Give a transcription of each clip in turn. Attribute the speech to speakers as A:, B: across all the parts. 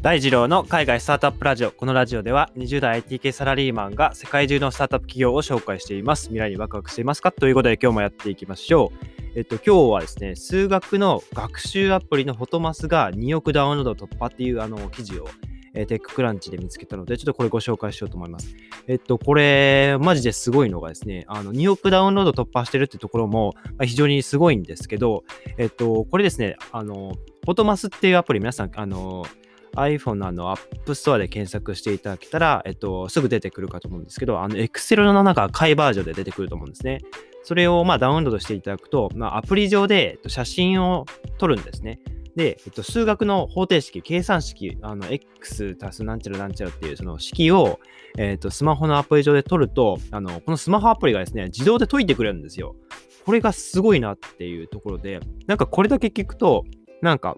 A: 大二郎の海外スタートアップラジオ。このラジオでは20代 IT 系サラリーマンが世界中のスタートアップ企業を紹介しています。未来にワクワクしていますか？ということで今日もやっていきましょう。えっと、今日はですね、数学の学習アプリのフォトマスが2億ダウンロード突破っていうあの記事をえー、テッククランチで見つけたので、ちょっとこれご紹介しようと思います。えっと、これ、マジですごいのがですね、あの、2億ダウンロード突破してるってところも、ま、非常にすごいんですけど、えっと、これですね、あの、フォトマスっていうアプリ、皆さん、あの、iPhone のあの App Store で検索していただけたら、えっと、すぐ出てくるかと思うんですけど、あの、Excel の中、赤いバージョンで出てくると思うんですね。それをまあダウンロードしていただくと、まあ、アプリ上で写真を撮るんですね。で、えっと、数学の方程式、計算式、x 足すなんちゃらなんちゃらっていうその式を、えっと、スマホのアプリ上で取ると、あの、このスマホアプリがですね、自動で解いてくれるんですよ。これがすごいなっていうところで、なんかこれだけ聞くと、なんか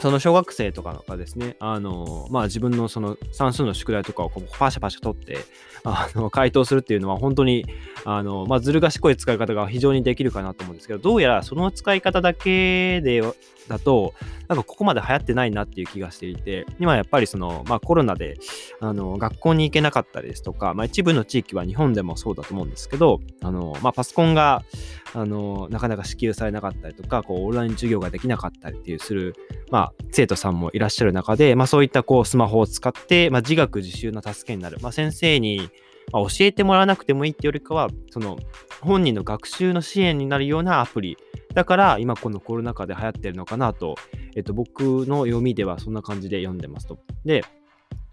A: その小学生とかがですね、あの、まあ自分のその算数の宿題とかをこうパシャパシャ取って、あの、回答するっていうのは本当に、あの、まあずる賢い使い方が非常にできるかなと思うんですけど、どうやらその使い方だけで、だと、なんかここまで流行ってないなっていう気がしていて、今やっぱりその、まあコロナで、あの、学校に行けなかったりですとか、まあ一部の地域は日本でもそうだと思うんですけど、あの、まあパソコンが、あの、なかなか支給されなかったりとか、こう、オンライン授業ができなかったりっていうする、まあ、生徒さんもいらっしゃる中で、まあ、そういったこう、スマホを使って、まあ、自学自習の助けになる。まあ、先生に、教えてもらわなくてもいいっていうよりかは、その、本人の学習の支援になるようなアプリ。だから、今このコロナ禍で流行ってるのかなと、えっと、僕の読みではそんな感じで読んでますと。で、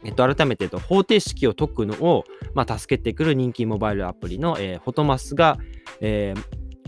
A: えっと、改めて、と、方程式を解くのを、まあ、助けてくる人気モバイルアプリの、え、フォトマスが、え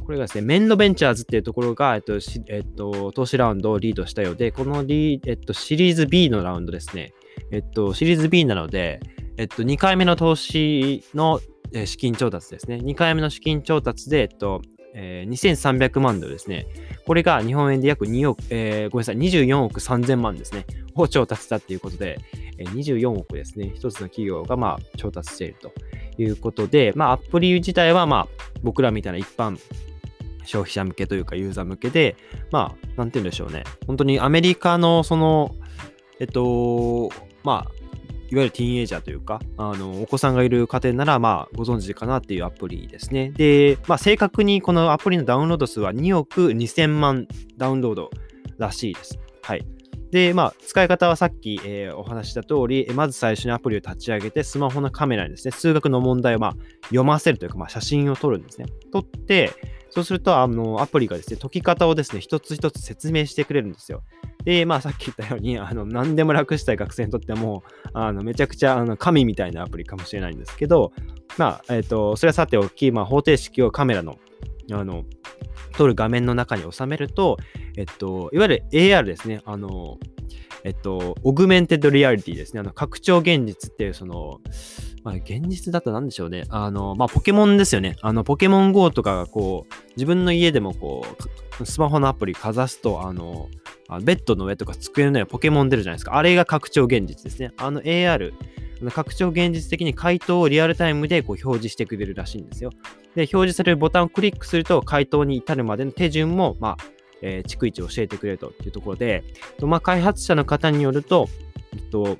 A: これがですね、メンドベンチャーズっていうところが、えっと、えっと、投資ラウンドをリードしたようで、このリ、えっと、シリーズ B のラウンドですね。えっと、シリーズ B なので、えっと、2回目の投資の資金調達ですね。2回目の資金調達で、えっと、えー、2300万ドルですね。これが日本円で約2億、えー、ごめんなさい、24億3000万ですね。を調達したっていうことで、えー、24億ですね。一つの企業がまあ調達しているということで、まあアプリ自体はまあ僕らみたいな一般消費者向けというかユーザー向けで、まあ、なんて言うんでしょうね。本当にアメリカのその、えっと、まあ、いわゆるティーンエイジャーというか、あの、お子さんがいる家庭なら、まあ、ご存知かなっていうアプリですね。で、まあ、正確にこのアプリのダウンロード数は2億2000万ダウンロードらしいです。はい。で、まあ、使い方はさっき、えー、お話した通り、まず最初にアプリを立ち上げて、スマホのカメラにですね、数学の問題をまあ読ませるというか、まあ、写真を撮るんですね。撮って、そうすると、あの、アプリがですね、解き方をですね、一つ一つ説明してくれるんですよ。で、まあ、さっき言ったように、あの、何でも楽したい学生にとっても、あの、めちゃくちゃ、あの、神みたいなアプリかもしれないんですけど、まあ、えっ、ー、と、それはさておき、まあ、方程式をカメラの、あの、撮る画面の中に収めると、えっと、いわゆる AR ですね、あの、えっと、 augmented reality ですね。あの、拡張現実っていう、その、まあ、現実だと何でしょうね。あの、まあ、ポケモンですよね。あの、ポケモン GO とかがこう、自分の家でもこう、スマホのアプリかざすと、あの、ベッドの上とか机の上ポケモン出るじゃないですか。あれが拡張現実ですね。あの AR、拡張現実的に回答をリアルタイムでこう表示してくれるらしいんですよ。で、表示されるボタンをクリックすると、回答に至るまでの手順も、まあ、えー、逐一教えてくれるというところで、まあ、開発者の方によると、えっと、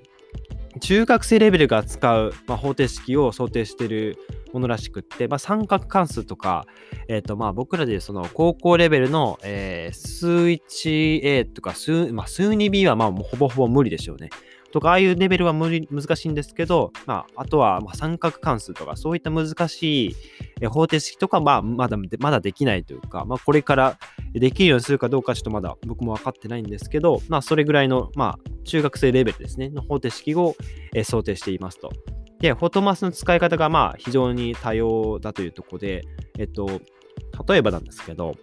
A: 中学生レベルが使う、まあ、方程式を想定しているものらしくって、まあ、三角関数とか、え、ー、とまあ僕らでその高校レベルの、えー、数 1A とか数,、まあ、数 2B はまあほぼほぼ無理でしょうね。とか、ああいうレベルは難しいんですけど、まあ、あとはま三角関数とか、そういった難しい方程式とか、まあ、まだまだできないというか、まあ、これからできるようにするかどうかちょっとまだ僕も分かってないんですけど、まあ、それぐらいの、まあ、中学生レベルですね、の方程式を、想定していますと。で、 Photomath の使い方が、まあ、非常に多様だというところで、えっと、例えばなんですけど、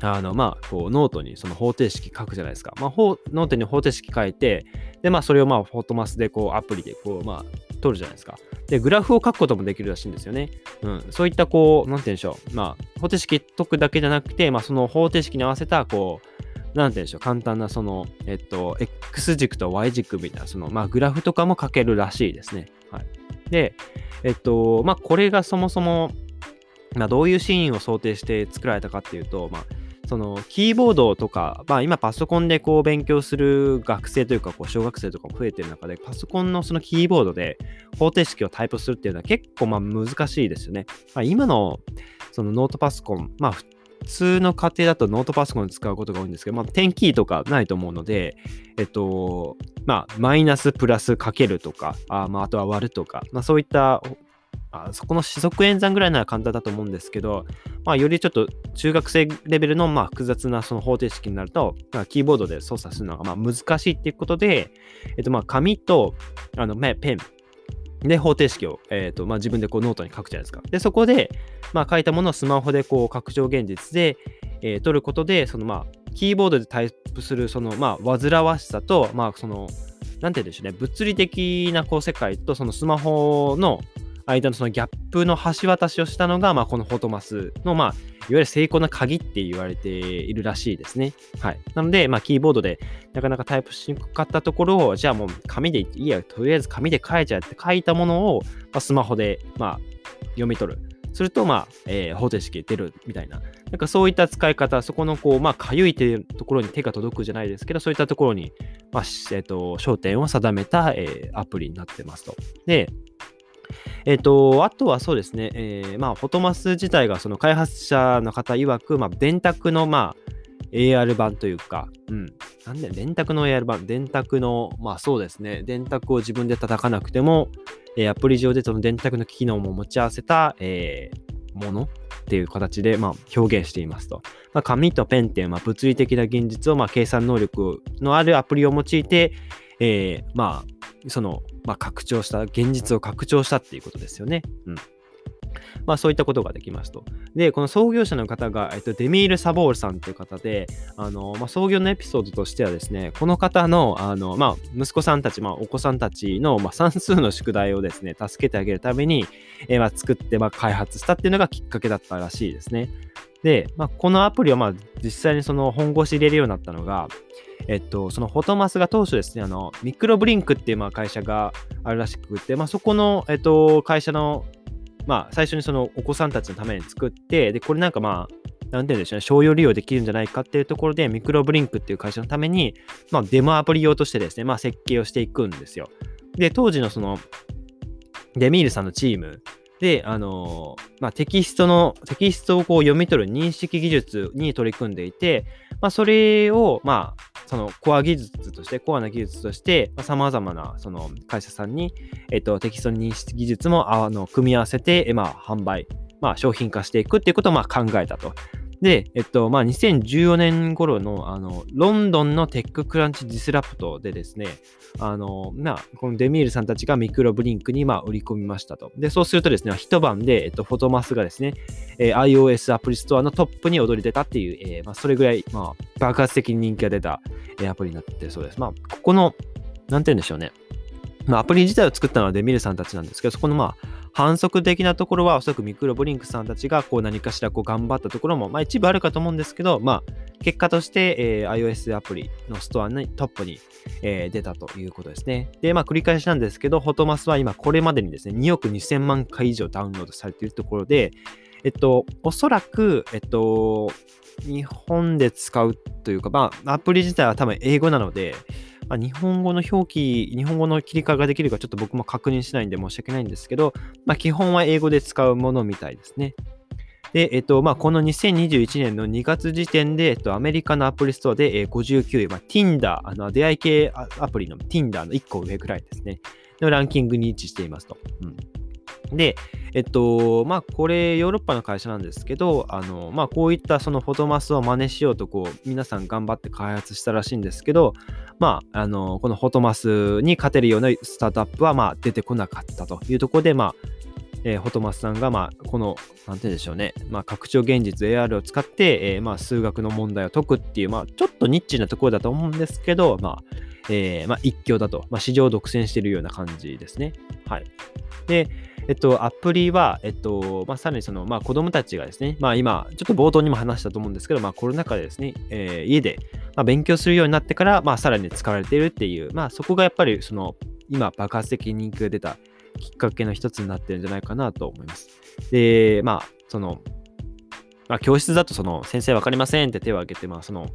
A: あの、まあ、こう、ノートにその方程式書くじゃないですか。まあ、ノートに方程式書いて、で、まあ、それをまあ、 Photomath で、こう、アプリで、こう、まあ、撮るじゃないですか。で、グラフを書くこともできるらしいんですよね。うん。そういった、こう、なんて言うんでしょう。まあ、方程式解くだけじゃなくて、まあ、その方程式に合わせた、こう、なんて言うんでしょう。簡単な、その、えっと、X 軸と Y 軸みたいな、その、まあ、グラフとかも書けるらしいですね。はい。で、えっと、まあ、これがそもそも、まあ、どういうシーンを想定して作られたかっていうと、まあ、そのキーボードとか、まあ、今パソコンでこう勉強する学生というかこう小学生とかも増えてる中でパソコンのそのキーボードで方程式をタイプするっていうのは結構まあ難しいですよね。まあ、今のそのノートパソコン、まあ普通の家庭だとノートパソコンで使うことが多いんですけど、まあ、点キーとかないと思うので、えっと、まあ、マイナス、プラス、かけるとか、あ,、まあ、あとは割るとか、まあ、そういったあそこの四則演算ぐらいなら簡単だと思うんですけど、まあ、よりちょっと中学生レベルのまあ複雑なその方程式になると、まあ、キーボードで操作するのがまあ難しいっていうことで、えっと、まあ紙とあのペンで方程式を、えっとまあ、自分でこうノートに書くじゃないですか。で、そこで、まあ、書いたものをスマホでこう拡張現実で、えー、撮ることで、そのまあキーボードでタイプするそのまあ煩わしさと、まあその、なんて言うんでしょうね、物理的なこう世界とそのスマホの間のそのギャップの橋渡しをしたのが、まあ、この Photomath の、まあ、いわゆる成功な鍵って言われているらしいですね。はい。なので、まあ、キーボードでなかなかタイプしにくかったところを、じゃあもう紙でいいや、とりあえず紙で書いちゃって書いたものを、まあ、スマホで、まあ、読み取る。すると、まあ、えー、方程式出るみたいな。なんかそういった使い方、そこのこう、まあ、かゆいっていうところに手が届くじゃないですけど、そういったところに、まあ、えっ、ー、と、焦点を定めた、えー、アプリになってますと。で、えっ、ー、と、あとはそうですね、えー、まあ、フォトマス自体がその開発者の方曰く、まあ、電卓の、まあ、AR 版というか、うん。なんで、電卓の AR 版、電卓の、まあそうですね、電卓を自分で叩かなくても、えー、アプリ上でその電卓の機能も持ち合わせた、えー、ものっていう形で、まあ、表現していますと。まあ、紙とペンっていう、まあ、物理的な現実を、まあ、計算能力のあるアプリを用いて、えー、まあ、その、まあ、拡張した、現実を拡張したっていうことですよね。うん。まあそういったことができますと。で、この創業者の方が、えっと、デミール・サボールさんっていう方で、あの、まあ、創業のエピソードとしてはですね、この方の、あの、まあ、息子さんたち、まあ、お子さんたちの、まあ、算数の宿題をですね、助けてあげるために、えー、まあ、作って、まあ、開発したっていうのがきっかけだったらしいですね。で、まあ、このアプリをまあ実際にその本腰入れるようになったのが、えっと、そのフォトマスが当初ですね、あの、ミクロブリンクっていうまあ会社があるらしくて、まあ、そこの、えっと、会社の、まあ、最初にそのお子さんたちのために作って、で、これなんかまあ、なんて言うんでしょうね、商用利用できるんじゃないかっていうところで、ミクロブリンクっていう会社のために、まあ、デモアプリ用としてですね、まあ、設計をしていくんですよ。で、当時のその、デミールさんのチームで、あのまあ、テキストの、テキストをこう読み取る認識技術に取り組んでいて、まあ、それを、まあ、そのコア技術として、コアな技術として、さまざ、まなその会社さんに、えっと、テキスト認識技術もあの組み合わせて、まあ、販売、まあ、商品化していくっていうことをまあ考えたと。で、えっと、まあ、2014年頃の、あの、ロンドンの TechCrunch Disrupt でですね、あの、まあ、このデミールさんたちが Microblink に、まあ、売り込みましたと。で、そうするとですね、一晩で、えっと、 Photomath がですね、えー、iOS App Store のトップに躍り出たっていう、えー、まあ、それぐらい、まあ、爆発的に人気が出た、えー、アプリになってるそうです。まあ、ここの、なんて言うんでしょうね。まあ、アプリ自体を作ったのはデミールさんたちなんですけど、そこのまあ、反則的なところはおそらくミクロブリンクさんたちがこう何かしらこう頑張ったところも、まあ、一部あるかと思うんですけど、まあ、結果として、えー、iOS アプリのストアにトップに、えー、出たということですね。で、まあ、繰り返しなんですけど、フォトマスは今これまでにですね、2億2000万回以上ダウンロードされているところで、えっと、おそらく、えっと、日本で使うというか、まあ、アプリ自体は多分英語なので、あ、日本語の表記、日本語の切り替えができるかちょっと僕も確認しないんで申し訳ないんですけど、まあ、基本は英語で使うものみたいですね。で、えっと、まあ、この2021年の2月時点で、えっと、アメリカのアプリストアで、えー、59位、まあ、Tinder、あの、出会い系アプリの Tinder の1個上くらいですね。のランキングに位置していますと。うんで、えっと、まあ、これ、ヨーロッパの会社なんですけど、あの、まあ、こういったそのフォトマスを真似しようと、こう、皆さん頑張って開発したらしいんですけど、まあ、あの、このフォトマスに勝てるようなスタートアップは、まあ、出てこなかったというところで、まあ、えー、フォトマスさんが、まあ、この、なんて言うんでしょうね、まあ、拡張現実 AR を使って、えー、まあ、数学の問題を解くっていう、まあ、ちょっとニッチなところだと思うんですけど、まあ、えー、まあ、一強だと、まあ、市場を独占しているような感じですね。はい。で、えっと、アプリは、えっと、まあ、さらにその、まあ、子供たちがですね、まあ、今、ちょっと冒頭にも話したと思うんですけど、まあ、コロナ禍でですね、えー、家で、まあ、勉強するようになってから、まあ、さらに使われているっていう、まあ、そこがやっぱり、その、今、爆発的に人気が出たきっかけの一つになってるんじゃないかなと思います。で、まあ、その、まあ、教室だとその先生わかりませんって手を挙げて、まあ、その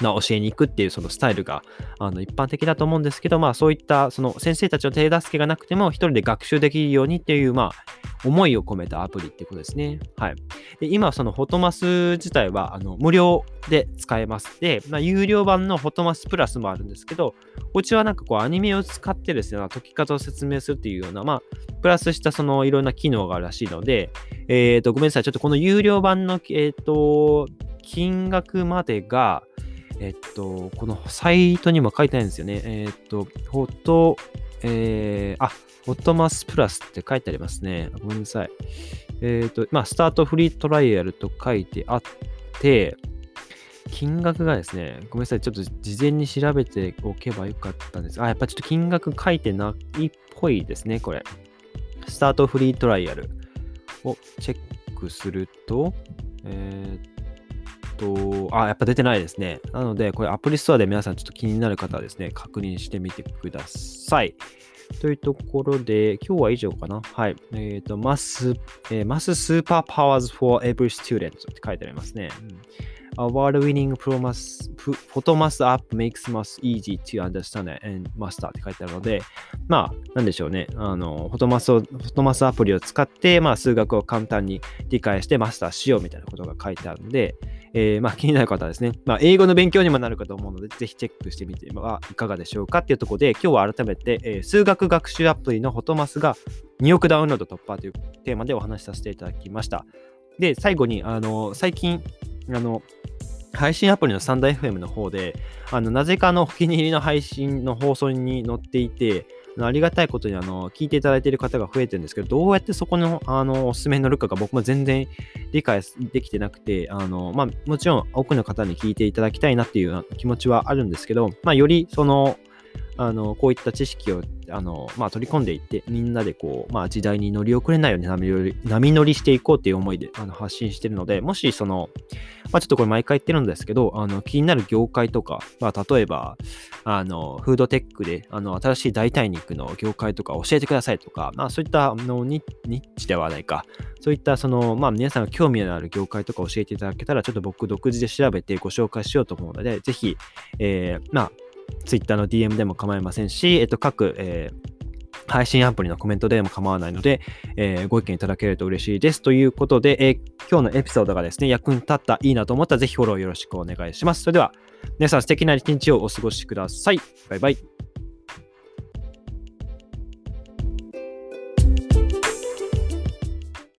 A: まあ、教えに行くっていうそのスタイルがあの一般的だと思うんですけど、まあ、そういったその先生たちの手助けがなくても一人で学習できるようにっていう、まあ、思いを込めたアプリってことですね。はい。で今、そのフォトマス自体はあの無料で使えます。で、まあ、有料版のフォトマスプラスもあるんですけど、こちはなんかこうアニメを使ってですね、解き方を説明するっていうような、まあ、プラスしたそのいろんな機能があるらしいので、えっ、ー、と、ごめんなさい。ちょっとこの有料版の、えっ、ー、と、金額までが、えっと、このサイトにも書いてないんですよね。えっと、フォト、えー、あ、フォトマスプラスって書いてありますね。ごめんなさい。えっと、まあ、スタートフリートライアルと書いてあって、金額がですね、ごめんなさい、ちょっと事前に調べておけばよかったんです。あ、やっぱちょっと金額書いてないっぽいですね、これ。スタートフリートライアルをチェックすると、えー、と、あ、やっぱ出てないですね。なので、これアプリストアで皆さんちょっと気になる方はですね、確認してみてください。というところで、今日は以上かな。はい。えっ、ー、と、マス、えー、マススーパーパワーズ for every student って書いてありますね。うん Award-winning Photomas app makes math easy to understand and master って書いてあるので、まあ、なんでしょうね。あの、フォトマスを、フォトマスアプリを使って、まあ、数学を簡単に理解してマスターしようみたいなことが書いてあるので、えー、まあ、気になる方はですね、まあ、英語の勉強にもなるかと思うので、ぜひチェックしてみてはいかがでしょうかっていうところで、今日は改めて、えー、数学学習アプリのフォトマスが2億ダウンロード突破というテーマでお話しさせていただきました。で、最後に、あの、最近、あの、配信アプリのサンダー FM の方で、あの、なぜかのお気に入りの配信の放送に載っていて、ありがたいことにあの聞いていただいている方が増えてるんですけど、どうやってそこのあのおすすめに乗るかが僕も全然理解できてなくて、あのまあ、もちろん多くの方に聞いていただきたいなっていう気持ちはあるんですけど、まあ、よりそのあのこういった知識をあの、まあ、取り込んでいって、みんなでこう、まあ、時代に乗り遅れないように波乗り波乗りしていこうっていう思いであの発信してるので、もしその、まあ、ちょっとこれ毎回言ってるんですけど、あの気になる業界とか、まあ、例えば、あのフードテックであの新しい代替肉の業界とか教えてくださいとか、まあ、そういったのニッチではないか、そういったその、まあ、皆さんが興味のある業界とか教えていただけたら、ちょっと僕独自で調べてご紹介しようと思うので、ぜひ、えー、まあ、Twitter の DM でも構いませんし、えっと、各、えー配信アプリのコメントでも構わないので、えー、ご意見いただけると嬉しいです。ということで、えー、今日のエピソードがですね、役に立った、いいなと思ったら、ぜひフォローよろしくお願いします。それでは、皆さん素敵な一日をお過ごしください。バイバイ。